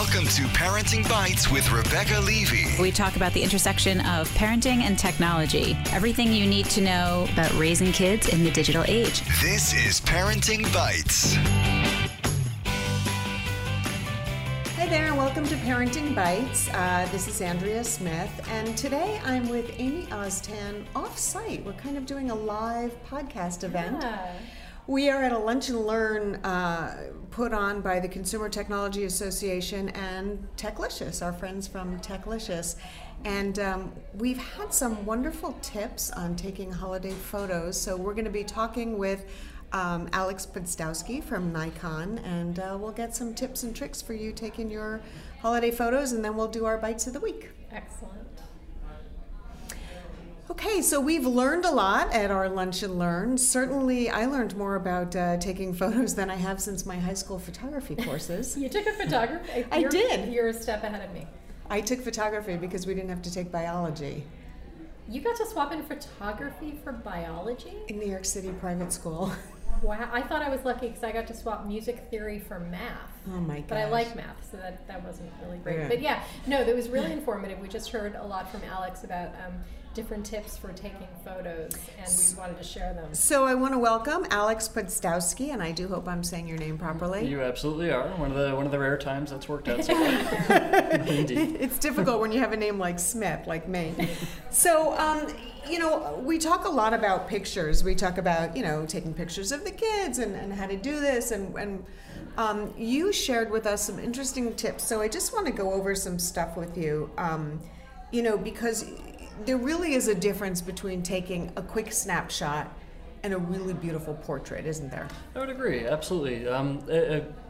Welcome to Parenting Bites with Rebecca Levy. We talk about the intersection of parenting and technology, everything you need to know about raising kids in the digital age. This is Parenting Bites. Hi there, and welcome to Parenting Bites. Uh, this is Andrea Smith, and today I'm with Amy Oztan off site. We're kind of doing a live podcast event. We are at a lunch and learn uh, put on by the Consumer Technology Association and Techlicious, our friends from Techlicious. And um, we've had some wonderful tips on taking holiday photos. So we're going to be talking with um, Alex Podstowski from Nikon, and uh, we'll get some tips and tricks for you taking your holiday photos, and then we'll do our bites of the week. Excellent. Okay, so we've learned a lot at our Lunch and Learn. Certainly, I learned more about uh, taking photos than I have since my high school photography courses. You took a photography. I You're- did. You're a step ahead of me. I took photography because we didn't have to take biology You got to swap in photography for biology? in New York City private school. Wow. I thought I was lucky because I got to swap music theory for math. Oh my gosh. But I like math, so that, that wasn't really great. Yeah. But yeah, no, that was really informative. We just heard a lot from Alex about um, different tips for taking photos, and we wanted to share them. So I want to welcome Alex Podstowski, and I do hope I'm saying your name properly. You absolutely are. One of the one of the rare times that's worked out so well. Indeed. it's difficult when you have a name like Smith, like me. So, um, you know, we talk a lot about pictures. We talk about, you know, taking pictures of the kids and, and how to do this. And, and um, you shared with us some interesting tips. So I just want to go over some stuff with you, um, you know, because there really is a difference between taking a quick snapshot and a really beautiful portrait, isn't there? I would agree, absolutely. Um,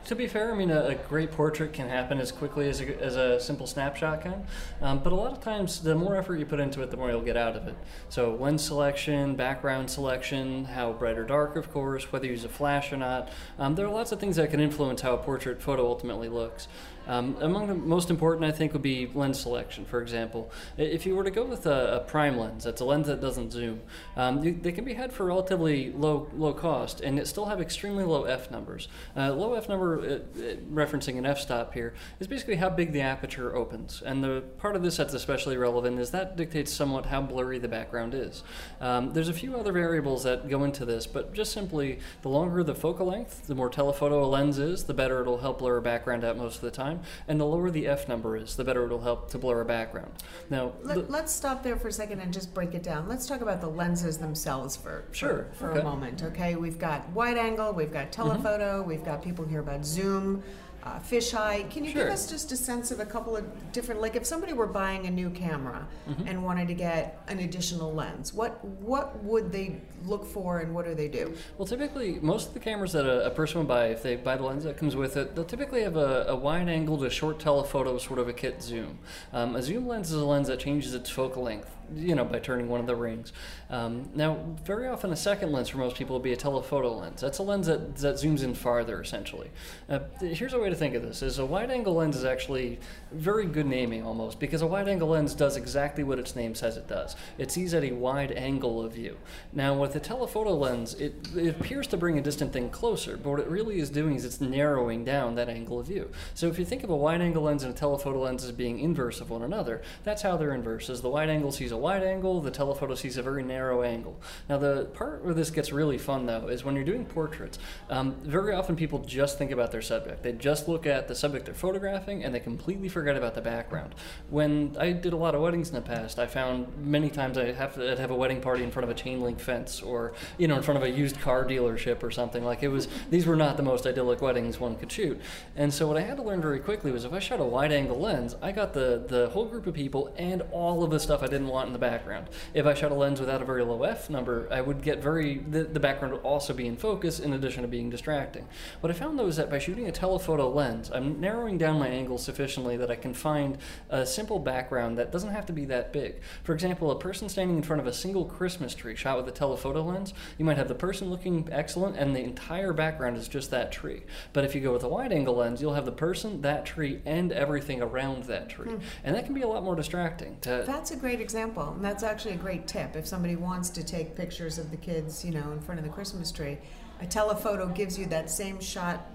to be fair, I mean, a, a great portrait can happen as quickly as a, as a simple snapshot can. Um, but a lot of times, the more effort you put into it, the more you'll get out of it. So, lens selection, background selection, how bright or dark, of course, whether you use a flash or not. Um, there are lots of things that can influence how a portrait photo ultimately looks. Um, among the most important, I think, would be lens selection. For example, if you were to go with a, a prime lens, that's a lens that doesn't zoom, um, you, they can be had for relatively low low cost, and still have extremely low f numbers. Uh, low f number, uh, uh, referencing an f-stop here, is basically how big the aperture opens. And the part of this that's especially relevant is that dictates somewhat how blurry the background is. Um, there's a few other variables that go into this, but just simply the longer the focal length, the more telephoto a lens is, the better it'll help blur a background out most of the time. And the lower the f number is, the better it'll help to blur a background. Now, Let, let's stop there for a second and just break it down. Let's talk about the lenses themselves for for- Sure, for, a okay. Mm-hmm. moment. Okay, we've got wide angle, we've got telephoto, we've got people here about zoom, uh, fisheye. Can you give us just a sense of a couple of different, like if somebody were buying a new camera Mm-hmm. and wanted to get an additional lens, what what would they look for and what do they do? Well, typically, most of the cameras that a, a person would buy, if they buy the lens that comes with it, they'll typically have a, a wide angle to short telephoto sort of a kit zoom. Um, a zoom lens is a lens that changes its focal length, you know, by turning one of the rings. Um, now, very often, a second lens for most people would be a telephoto lens. That's a lens that, that zooms in farther, essentially. Uh, here's a way to think of this: is a wide angle lens is actually very good naming almost because a wide angle lens does exactly what its name says it does. It sees at a wide angle of view. Now, with a telephoto lens, it, it appears to bring a distant thing closer, but what it really is doing is it's narrowing down that angle of view. So if you think of a wide angle lens and a telephoto lens as being inverse of one another, that's how they're inverse. The wide angle sees a wide angle, the telephoto sees a very narrow angle. Now, the part where this gets really fun, though, is when you're doing portraits. Um, very often people just think about their subject. They just look at the subject they're photographing and they completely forget about the background. When I did a lot of weddings in the past, I found many times I have to I'd have a wedding party in front of a chain link fence or you know in front of a used car dealership or something. Like it was these were not the most idyllic weddings one could shoot. And so what I had to learn very quickly was if I shot a wide angle lens, I got the the whole group of people and all of the stuff I didn't want in the background. If I shot a lens without a very low f number, I would get very the, the background would also be in focus in addition to being distracting. What I found though is that by shooting a telephoto lens, I'm narrowing down my angle sufficiently that I can find a simple background that doesn't have to be that big. For example, a person standing in front of a single Christmas tree shot with a telephoto lens, you might have the person looking excellent and the entire background is just that tree. But if you go with a wide angle lens, you'll have the person, that tree, and everything around that tree. Hmm. And that can be a lot more distracting. To, That's a great example. And that's actually a great tip. If somebody wants to take pictures of the kids, you know, in front of the Christmas tree, a telephoto gives you that same shot,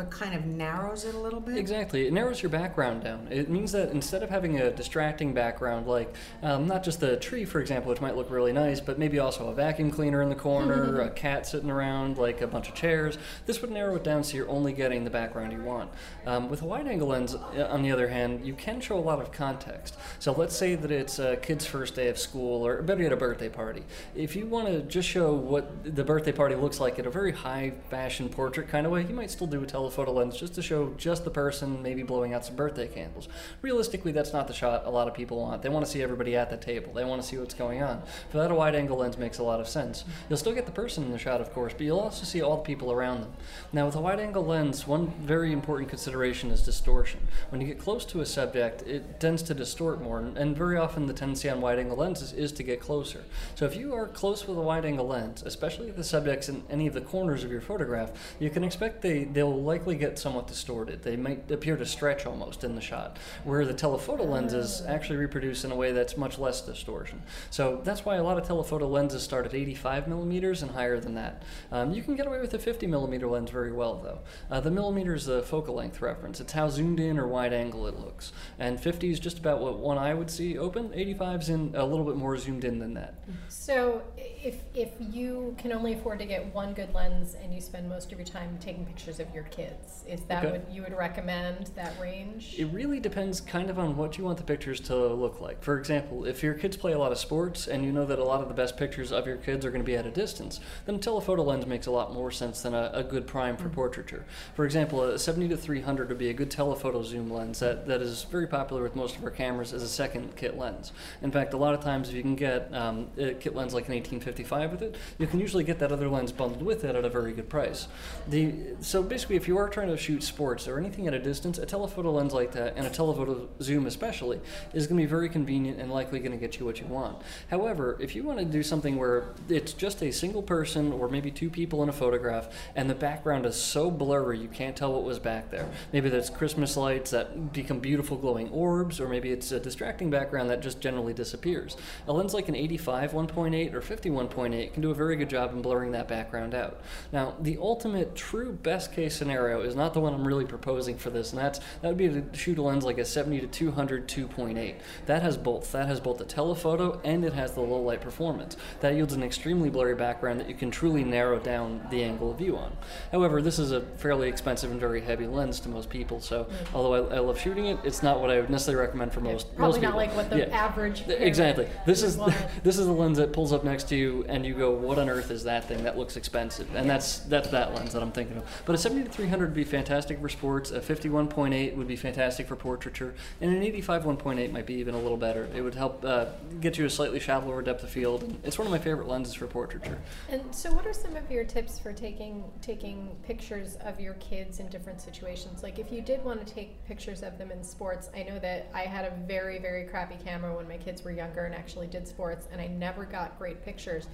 but kind of narrows it a little bit. Exactly. It narrows your background down. It means that instead of having a distracting background, like um, not just the tree, for example, which might look really nice, but maybe also a vacuum cleaner in the corner, a cat sitting around, like a bunch of chairs, this would narrow it down so you're only getting the background you want. Um, with a wide angle lens, uh, on the other hand, you can show a lot of context. So let's say that it's a kid's first day of school, or better yet, a birthday party. If you want to just show what the birthday party looks like in a very high fashion portrait kind of way, you might still do a telephoto lens just to show just the person, maybe blowing out some birthday candles. Realistically, that's not the shot a lot of people want. They want to see everybody at the table. They want to see what's going on. For that, a wide angle lens makes a lot of sense. You'll still get the person in the shot, of course, but you'll also see all the people around them. Now, with a wide angle lens, one very important consideration is distortion. When you get close to a subject, it tends to distort more, and very often the tendency on wide angle lenses is to get closer. So if you are close with a wide angle lens, especially if the subject's in any of the corners of your photograph, you can expect they, they'll get somewhat distorted. They might appear to stretch almost in the shot, where the telephoto lenses actually reproduce in a way that's much less distortion. So that's why a lot of telephoto lenses start at 85 millimeters and higher than that. Um, you can get away with a 50 millimeter lens very well, though. Uh, the millimeter is the focal length reference. It's how zoomed in or wide angle it looks. And 50 is just about what one eye would see open. 85 is in a little bit more zoomed in than that. So if if you can only afford to get one good lens and you spend most of your time taking pictures of your kids, is that Okay. what you would recommend that range? It really depends kind of on what you want the pictures to look like. For example, if your kids play a lot of sports and you know that a lot of the best pictures of your kids are going to be at a distance, then a telephoto lens makes a lot more sense than a, a good prime for portraiture. For example, a 70 to 300 would be a good telephoto zoom lens that, that is very popular with most of our cameras as a second kit lens. In fact, a lot of times if you can get um, a kit lens like an 1855 with it, you can usually get that other lens bundled with it at a very good price. The so basically, if you are trying to shoot sports or anything at a distance, a telephoto lens like that and a telephoto zoom especially is going to be very convenient and likely going to get you what you want. However, if you want to do something where it's just a single person or maybe two people in a photograph and the background is so blurry you can't tell what was back there, maybe that's Christmas lights that become beautiful glowing orbs, or maybe it's a distracting background that just generally disappears. A lens like an 85 1.8 or 50 1.8 can do a very good job in blurring that background out. Now, the ultimate true best case scenario is not the one I'm really proposing for this, and that's that would be to shoot a lens like a 70 to 200 2.8. That has both. That has both the telephoto and it has the low light performance. That yields an extremely blurry background that you can truly narrow down the angle of view on. However, this is a fairly expensive and very heavy lens to most people, so mm-hmm. although I, I love shooting it, it's not what I would necessarily recommend for most. Probably most not people. like what the Yeah. average Exactly. This is this is the lens that pulls up next to you, and you go, "What on earth is that thing? That looks expensive." And that's that's that lens that I'm thinking of. But a 70 to 300 would be fantastic for sports. A 51.8 would be fantastic for portraiture, and an 85 1.8 might be even a little better. It would help uh, get you a slightly shallower depth of field. And it's one of my favorite lenses for portraiture. And so, what are some of your tips for taking taking pictures of your kids in different situations? Like, if you did want to take pictures of them in sports, I know that I had a very very crappy camera when my kids were younger and actually did sports, and I never got great pictures.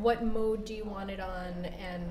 What mode do you want it on, and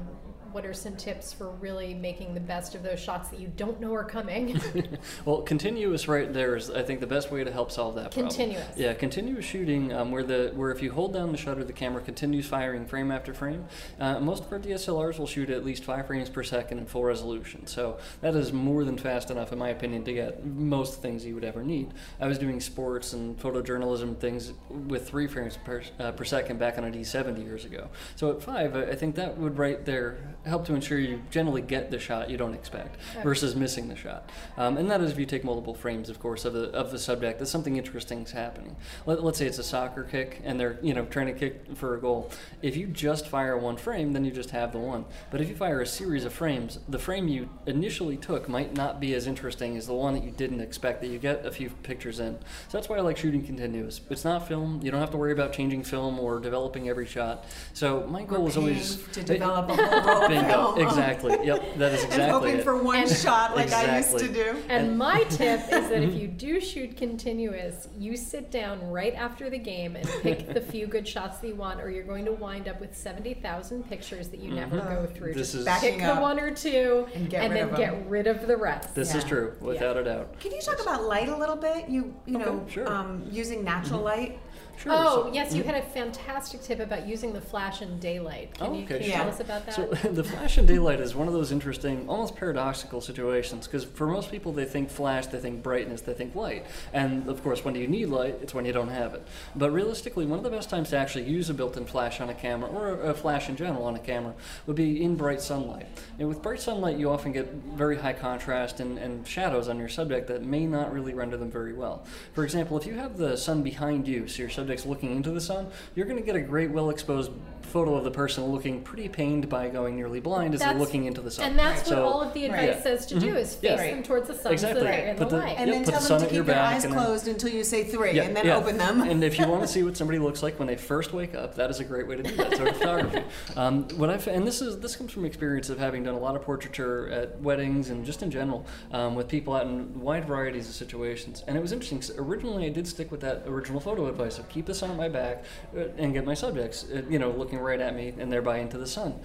what are some tips for really making the best of those shots that you don't know are coming? well, continuous right there is, I think, the best way to help solve that problem. Continuous. Yeah, continuous shooting, um, where the where if you hold down the shutter, the camera continues firing frame after frame. Uh, most of our DSLRs will shoot at least five frames per second in full resolution, so that is more than fast enough, in my opinion, to get most things you would ever need. I was doing sports and photojournalism things with three frames per, uh, per second back on a D70 years ago. So at five, I I think that would right there help to ensure you generally get the shot you don't expect versus missing the shot. Um, and that is if you take multiple frames, of course, of the of the subject. That something interesting is happening. Let, let's say it's a soccer kick and they're you know trying to kick for a goal. If you just fire one frame, then you just have the one. But if you fire a series of frames, the frame you initially took might not be as interesting as the one that you didn't expect. That you get a few pictures in. So that's why I like shooting continuous. It's not film. You don't have to worry about changing film or developing every shot. So my goal is always to develop a whole Bingo. Exactly. Yep. That is exactly. and hoping it. for one And- shot like I used to do. And my tip is that if you do shoot continuous, you sit down right after the game and pick the few good shots that you want, or you're going to wind up with 70,000 pictures that you never go through. Mm-hmm. This Just is- pick the one or two And get rid then get rid of the rest. This is true, without a doubt. Can you talk about light a little bit? You you Okay, know, sure. um, using natural light. Sure. Oh, so- yes, you mm-hmm. had a fantastic tip about using the flash in daylight. Can Oh, you, okay, can you tell us about that? So the flash in daylight is one of those interesting, almost paradoxical situations because for most people they think flash, they think brightness, they think light, and of course when do you need light? It's when you don't have it. But realistically, one of the best times to actually use a built-in flash on a camera or a flash in general on a camera would be in bright sunlight. And with bright sunlight, you often get very high contrast and, and shadows on your subject that may not really render them very well. For example, if you have the sun behind you, so your subject's looking into the sun, you're going to get a great, well-exposed photo of the person looking pretty pained by going nearly blind as they're looking into the sun. and that's So- what all of the advice Yeah. says to do is face Yeah. them towards the sun Exactly. so they're in the the- light. And Yep, then put tell the them to at keep your their eyes and then- closed until you say three, Yeah, and then yeah. open them. and if you want to see what somebody looks like when they first wake up, that is a great way to do that sort of photography. Um, what I've and this is this comes from experience of having done a lot of portraiture at weddings and just in general um, with people out in wide varieties of situations. And it was interesting. 'cause originally, I did stick with that original photo advice of keep the sun at my back uh, and get my subjects, uh, you know, looking right at me and thereby into the sun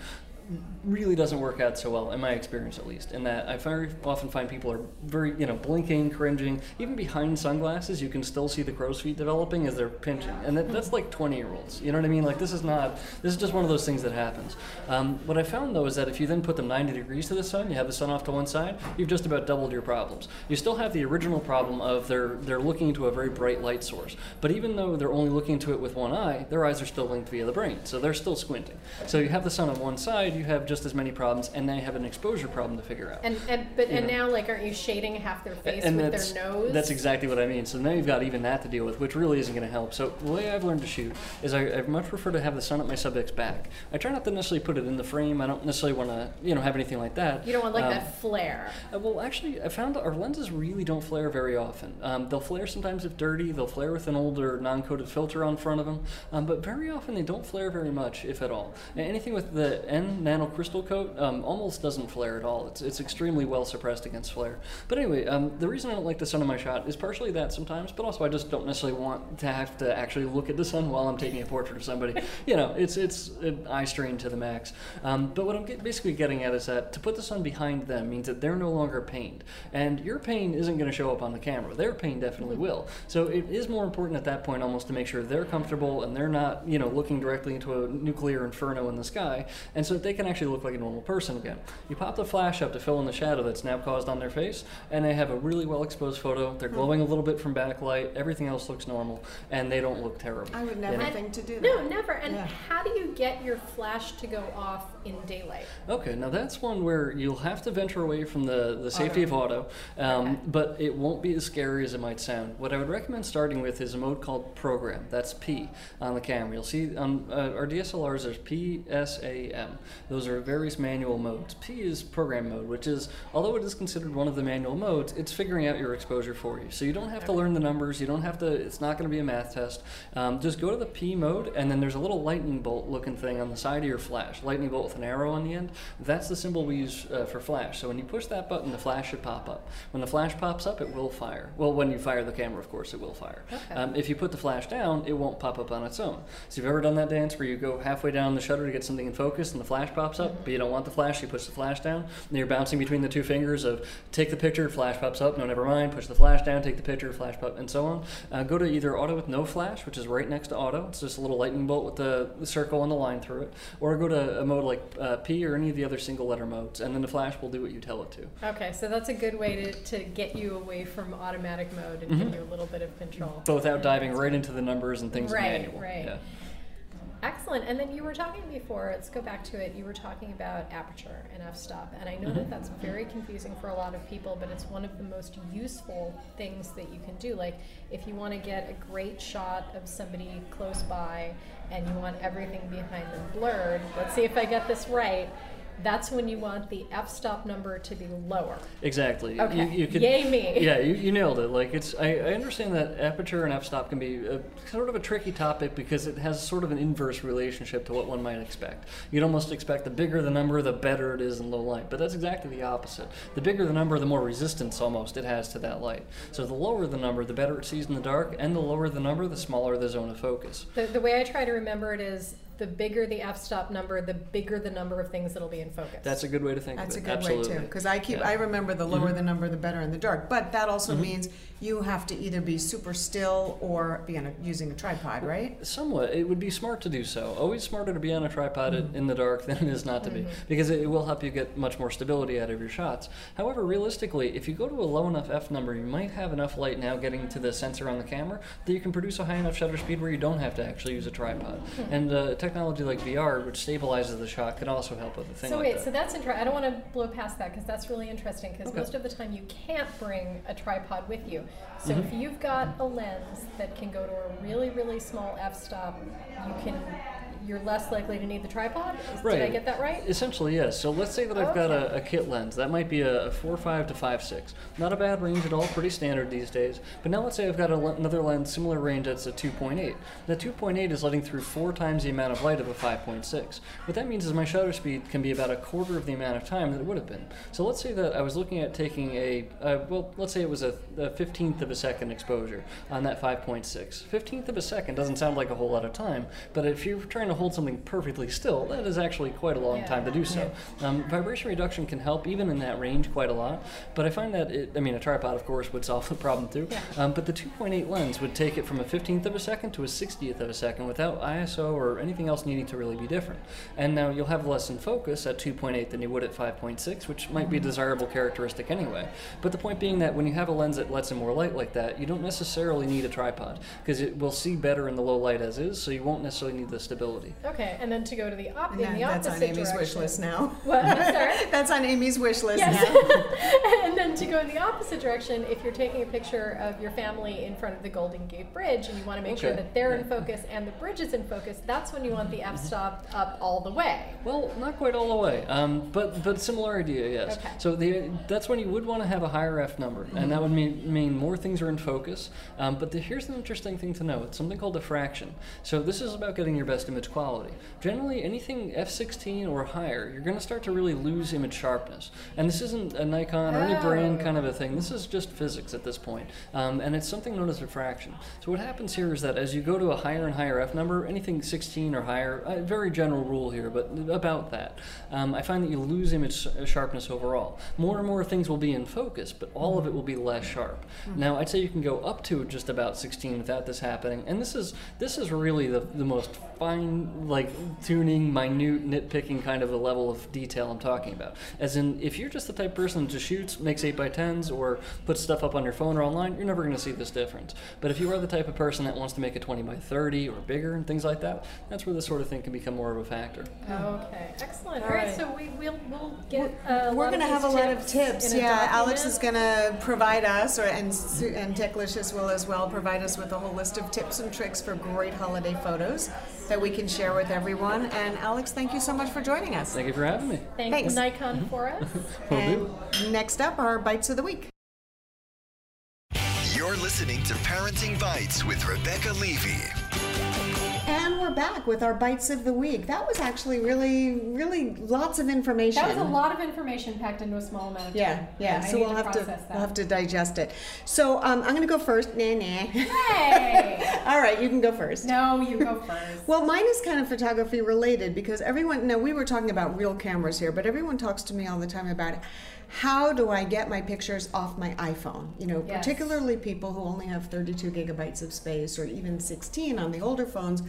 really doesn't work out so well in my experience at least in that i very often find people are very you know blinking cringing. Even behind sunglasses you can still see the crow's feet developing as they're pinching. And that, that's like 20 year olds you know what i mean? Like this is not this is just one of those things that happens. Um, what i found though is that if you then put them 90 degrees to the sun you have the sun off to one side you've just about doubled your problems. You still have the original problem of they're they're looking into a very bright light source. But even though they're only looking into it with one eye their eyes are still linked via the brain so they're still squinting. So you have the sun on one side you have just as many problems and they have an exposure problem to figure out and, and but and Yeah. now like aren't you shading half their face and with their nose? That's exactly what I mean. So now you've got even that to deal with, which really isn't going to help. So the way I've learned to shoot is I, I much prefer to have the sun at my subject's back. I try not to necessarily put it in the frame. I don't necessarily want to, you know, have anything like that. you don't want like Um, that flare. uh, well, actually, I found our lenses really don't flare very often. Um, they'll flare sometimes if dirty. They'll flare with an older non-coated filter on front of them, um, but very often they don't flare very much, if at all. And anything with the N nanocrystal coat um, almost doesn't flare at all. It's, it's extremely well suppressed against flare. But anyway, um, the reason I don't like the sun in my shot is partially that sometimes, but also I just don't necessarily want to have to actually look at the sun while I'm taking a portrait of somebody. you know, it's it's an eye strain to the max. Um, but what I'm get, basically getting at is that to put the sun behind them means that they're no longer pained, and your pain isn't going to show up on the camera. Their pain definitely will. So it is more important at that point almost to make sure they're comfortable and they're not, you know, looking directly into a nuclear inferno in the sky, and so that they can actually look like a normal person again. You pop the flash up to fill in the shadow that's now caused on their face, and they have a really well exposed photo. They're glowing a little bit from backlight. Everything else looks normal, and they don't look terrible. I would never You know? think to do that. No, never. And Yeah. how do you get your flash to go off in daylight? Okay, now that's one where you'll have to venture away from the, the safety of auto, um, Okay. but it won't be as scary as it might sound. What I would recommend starting with is a mode called Program. That's P on the camera. You'll see on uh, our DSLRs there's P, S, A, M. Those are various manual modes. P is Program mode, which is, although it is considered one of the manual modes, it's figuring out your exposure for you. So you don't have to learn the numbers. You don't have to. It's not going to be a math test. Um, just go to the P mode, and then there's a little lightning bolt looking thing on the side of your flash. Lightning bolt with an arrow on the end. That's the symbol we use uh, for flash. So when you push that button, the flash should pop up. When the flash pops up, it will fire. Well, when you fire the camera, of course, it will fire. Okay. Um, if you put the flash down, it won't pop up on its own. So you've ever done that dance where you go halfway down the shutter to get something in focus, and the flash pops up, but you don't want the flash. You push the flash down, and you're bouncing between the two fingers of take the picture, flash pops up. No, never mind. Push the flash down, take the picture, flash pop, and so on. Uh, go to either auto with no flash, which is right next to auto. It's just a little lightning bolt with the, the circle and the line through it, or go to a mode like uh, P or any of the other single letter modes, and then the flash will do what you tell it to. Okay, so that's a good way to, to get you away from automatic mode and give you a little bit of control. But without diving right into the numbers and things Right, manual. right. Yeah. Excellent. And then you were talking before, let's go back to it. You were talking about aperture and f stop. And I know that mm-hmm. that's very confusing for a lot of people, but it's one of the most useful things that you can do. Like, if you want to get a great shot of somebody close by and you want everything behind them blurred, let's see if I get this right. That's when you want the f stop number to be lower. Exactly. Okay. You, you could, Yay me. Yeah, you, you nailed it. Like it's, I, I understand that aperture and f-stop can be a, sort of a tricky topic because it has sort of an inverse relationship to what one might expect. You'd almost expect the bigger the number, the better it is in low light, but that's exactly the opposite. The bigger the number, the more resistance almost it has to that light. So the lower the number, the better it sees in the dark, and the lower the number, the smaller the zone of focus. The, the way I try to remember it is the bigger the f-stop number, the bigger the number of things that'll be in focus. That's a good way to think about it. That's a of it. good Absolutely. way too, because I keep Yeah. Mm-hmm. I remember the lower the number, the better in the dark. But that also means you have to either be super still or be on a, using a tripod, right? Somewhat. It would be smart to do so. Always smarter to be on a tripod Mm-hmm. in the dark than it is not to be, because it will help you get much more stability out of your shots. However, realistically, if you go to a low enough f number, you might have enough light now getting to the sensor on the camera that you can produce a high enough shutter speed where you don't have to actually use a tripod. And uh, technology like VR, which stabilizes the shot, can also help with a thing so like wait, that. so that's interesting. I don't want to blow past that because that's really interesting. Because Okay. most of the time you can't bring a tripod with you. So Mm-hmm. if you've got a lens that can go to a really really small f-stop, you can. You're less likely to need the tripod. Is- Did I Right. get that right? Essentially, yes. So let's say that I've got a, a kit lens. That might be a, a 4.5 to 5.6. Not a bad range at all, pretty standard these days. But now let's say I've got le- another lens, similar range, that's a 2.8. That 2.8 is letting through four times the amount of light of a 5.6. What that means is my shutter speed can be about a quarter of the amount of time that it would have been. So let's say that I was looking at taking a, uh, well, let's say it was a, a 15th of a second exposure on that 5.6. 15th of a second doesn't sound like a whole lot of time, but if you're trying to hold something perfectly still, that is actually quite a long Yeah. time to do so. Um, vibration reduction can help even in that range quite a lot, but I find that it, I mean, a tripod, of course, would solve the problem too. Yeah. Um, but the 2.8 lens would take it from a 15th of a second to a 60th of a second without ISO or anything else needing to really be different. And now you'll have less in focus at 2.8 than you would at 5.6, which might be a desirable characteristic anyway. But the point being that when you have a lens that lets in more light like that, you don't necessarily need a tripod because it will see better in the low light as is, so you won't necessarily need the stability. Okay, and then to go to the op- And in that- the that's opposite on Amy's wish list now. What? I'm sorry. that's on Amy's wish list Yes. now. and then to go in the opposite direction, if you're taking a picture of your family in front of the Golden Gate Bridge and you want to make sure that they're in focus and the bridge is in focus, that's when you want the f-stop up all the way. Well, not quite all the way, um, but but similar idea, yes. Okay. So the that's when you would want to have a higher f number, and that would mean mean more things are in focus. Um, but the, here's an interesting thing to know: it's something called diffraction. So this is about getting your best quality. Generally, anything f16 or higher, you're going to start to really lose image sharpness. And this isn't a Nikon or any brand Oh. kind of a thing. This is just physics at this point, um, and it's something known as refraction. So what happens here is that as you go to a higher and higher f number, anything 16 or higher, a very general rule here, but about that, um, I find that you lose image sharpness overall. More and more things will be in focus, but all of it will be less sharp. Now, I'd say you can go up to just about 16 without this happening, and this is this is really the, the most fine, like tuning, minute, nitpicking kind of a level of detail I'm talking about. As in, if you're just the type of person that just shoots, makes 8 by 10s or puts stuff up on your phone or online, you're never going to see this difference. But if you are the type of person that wants to make a 20 by 30 or bigger and things like that, that's where this sort of thing can become more of a factor. Okay, excellent. All All right, right. so we, we'll, we'll get a We're going to have a lot of tips. in a Yeah, Alex is going to provide us, or and Su- and Techlicious will as well provide us with a whole list of tips and tricks for great holiday photos that we can share with everyone. And Alex, thank you so much for joining us. Thank you for having me. Thank Thanks. Nikon mm-hmm. for us. And do. next up, our bites of the week. You're listening to Parenting Bites with Rebecca Levy. We're back with our bites of the week. That was actually really, really lots of information. That was a lot of information packed into a small amount of time. Yeah, yeah. I so we'll to have to that. we'll have to digest it. So um, I'm going to go first. Nah, nah. Hey! All right, you can go first. no, you go first. Well, mine is kind of photography related because everyone, now we were talking about real cameras here, but everyone talks to me all the time about how do I get my pictures off my iPhone? You know, Yes. particularly people who only have 32 gigabytes of space or even 16 on the older phones.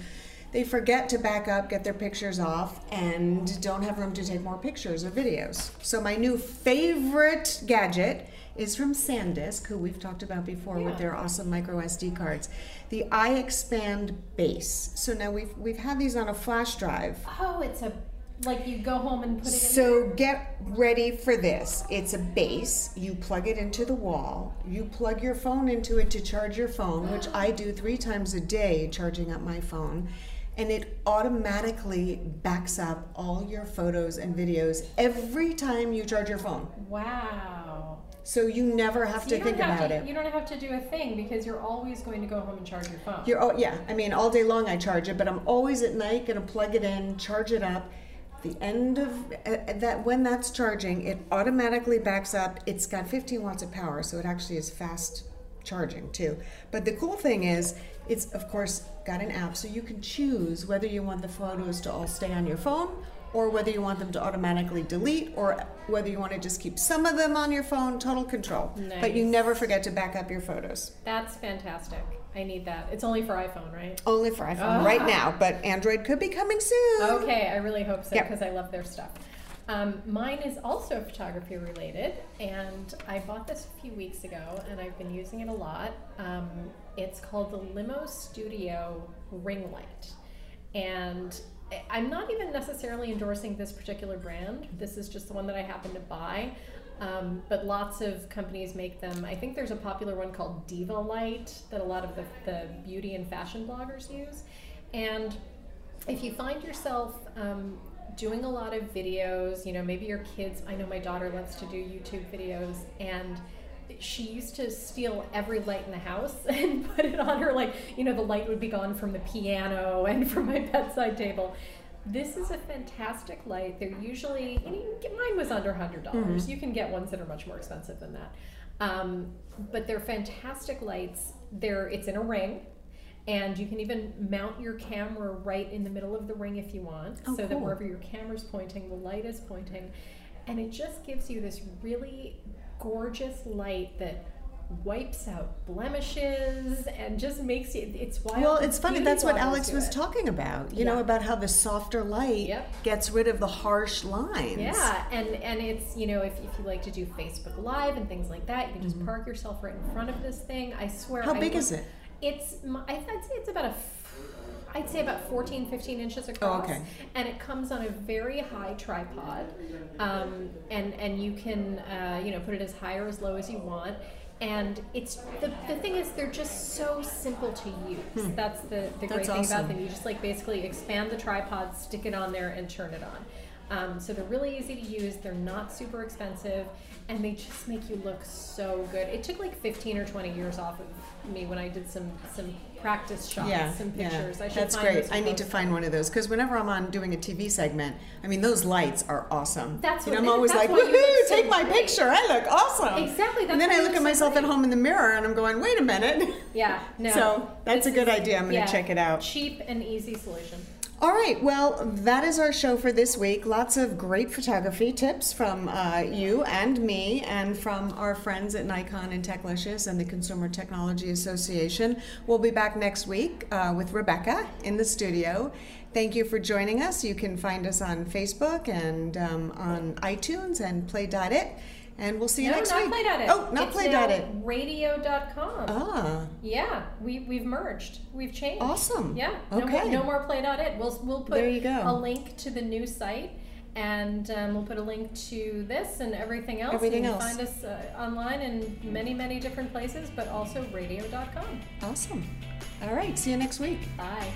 They forget to back up, get their pictures off, and don't have room to take more pictures or videos. So, my new favorite gadget is from SanDisk, who we've talked about before with Yeah. their awesome micro SD cards. The iXpand base. So now we've we've had these on a flash drive. oh, it's a like you go home and put it in. So get ready for this. It's a base. You plug it into the wall. You plug your phone into it to charge your phone, which I do three times a day, charging up my phone. And it automatically backs up all your photos and videos every time you charge your phone. Wow. So you never have So to think have about to, it. You don't have to do a thing because you're always going to go home and charge your phone. You're oh yeah, I mean all day long I charge it, but I'm always at night gonna plug it in, charge it up. The end of uh, that when that's charging, it automatically backs up. It's got 15 watts of power, so it actually is fast charging too. But the cool thing is, it's of course got an app, so you can choose whether you want the photos to all stay on your phone or whether you want them to automatically delete or whether you want to just keep some of them on your phone total control but you never forget to back up your photos That's fantastic. I need that. It's only for iPhone, right? only for iphone right ah. now but android could be coming soon Okay, I really hope so Yep. because I love their stuff. Um, mine is also photography related, and I bought this a few weeks ago, and I've been using it a lot. Um, it's called the Limo Studio Ring Light, and I'm not even necessarily endorsing this particular brand. This is just the one that I happen to buy. Um, but lots of companies make them. I think there's a popular one called Diva Light that a lot of the, the beauty and fashion bloggers use. And if you find yourself um, doing a lot of videos, you know, maybe your kids, I know my daughter loves to do YouTube videos, and she used to steal every light in the house and put it on her, like, you know, the light would be gone from the piano and from my bedside table. This is a fantastic light. They're usually, you know, you can get- mine was under $100. dollars You can get ones that are much more expensive than that. Um, but they're fantastic lights. They're, it's in a ring and you can even mount your camera right in the middle of the ring if you want Oh, so that wherever your camera's pointing the light is pointing and it just gives you this really gorgeous light that wipes out blemishes and just makes it it's wild well it's funny that's what alex was it. talking about you know about how the softer light Yep. gets rid of the harsh lines Yeah, and and it's you know if, if you like to do Facebook Live and things like that, you can just park yourself right in front of this thing. I swear. Mm-hmm. How I big is it? It's I'd say it's about a. I'd say about 14, 15 inches across, Oh, okay. and it comes on a very high tripod, um, and and you can uh, you know put it as high or as low as you want, and it's the, the thing is they're just so simple to use. That's the the great Hmm. That's thing awesome. about them. You just like basically expand the tripod, stick it on there, and turn it on. Um, so they're really easy to use. They're not super expensive, and they just make you look so good. It took like 15 or 20 years off of me when I did some some practice shots, yeah, some yeah. pictures. I should That's find great. I need to find one of those because whenever I'm on doing a TV segment, I mean those lights are awesome. That's you know, what- I'm always like, woohoo, so take my great." picture. I look awesome. Exactly, And then I look at so myself at home in the mirror and I'm going, wait a minute. Yeah, no. So that's a good idea. I'm going to yeah, check it out. Cheap and easy solution. All right, well, that is our show for this week. Lots of great photography tips from uh, you and me, and from our friends at Nikon and Techlicious and the Consumer Technology Association. We'll be back next week uh, with Rebecca in the studio. Thank you for joining us. You can find us on Facebook and um, on iTunes and Play.it. And we'll see you no, next not week. Play.it. Oh, not it's Play.it. Radio.com. Ah, Yeah, we we've merged. We've changed. Awesome. Yeah. No Okay. more, no more play.it. We'll we'll put There you go. a link to the new site, and um, we'll put a link to this and everything else. Everything you can else. find us uh, online in many many different places, but also radio.com. awesome. All right, see you next week. Bye.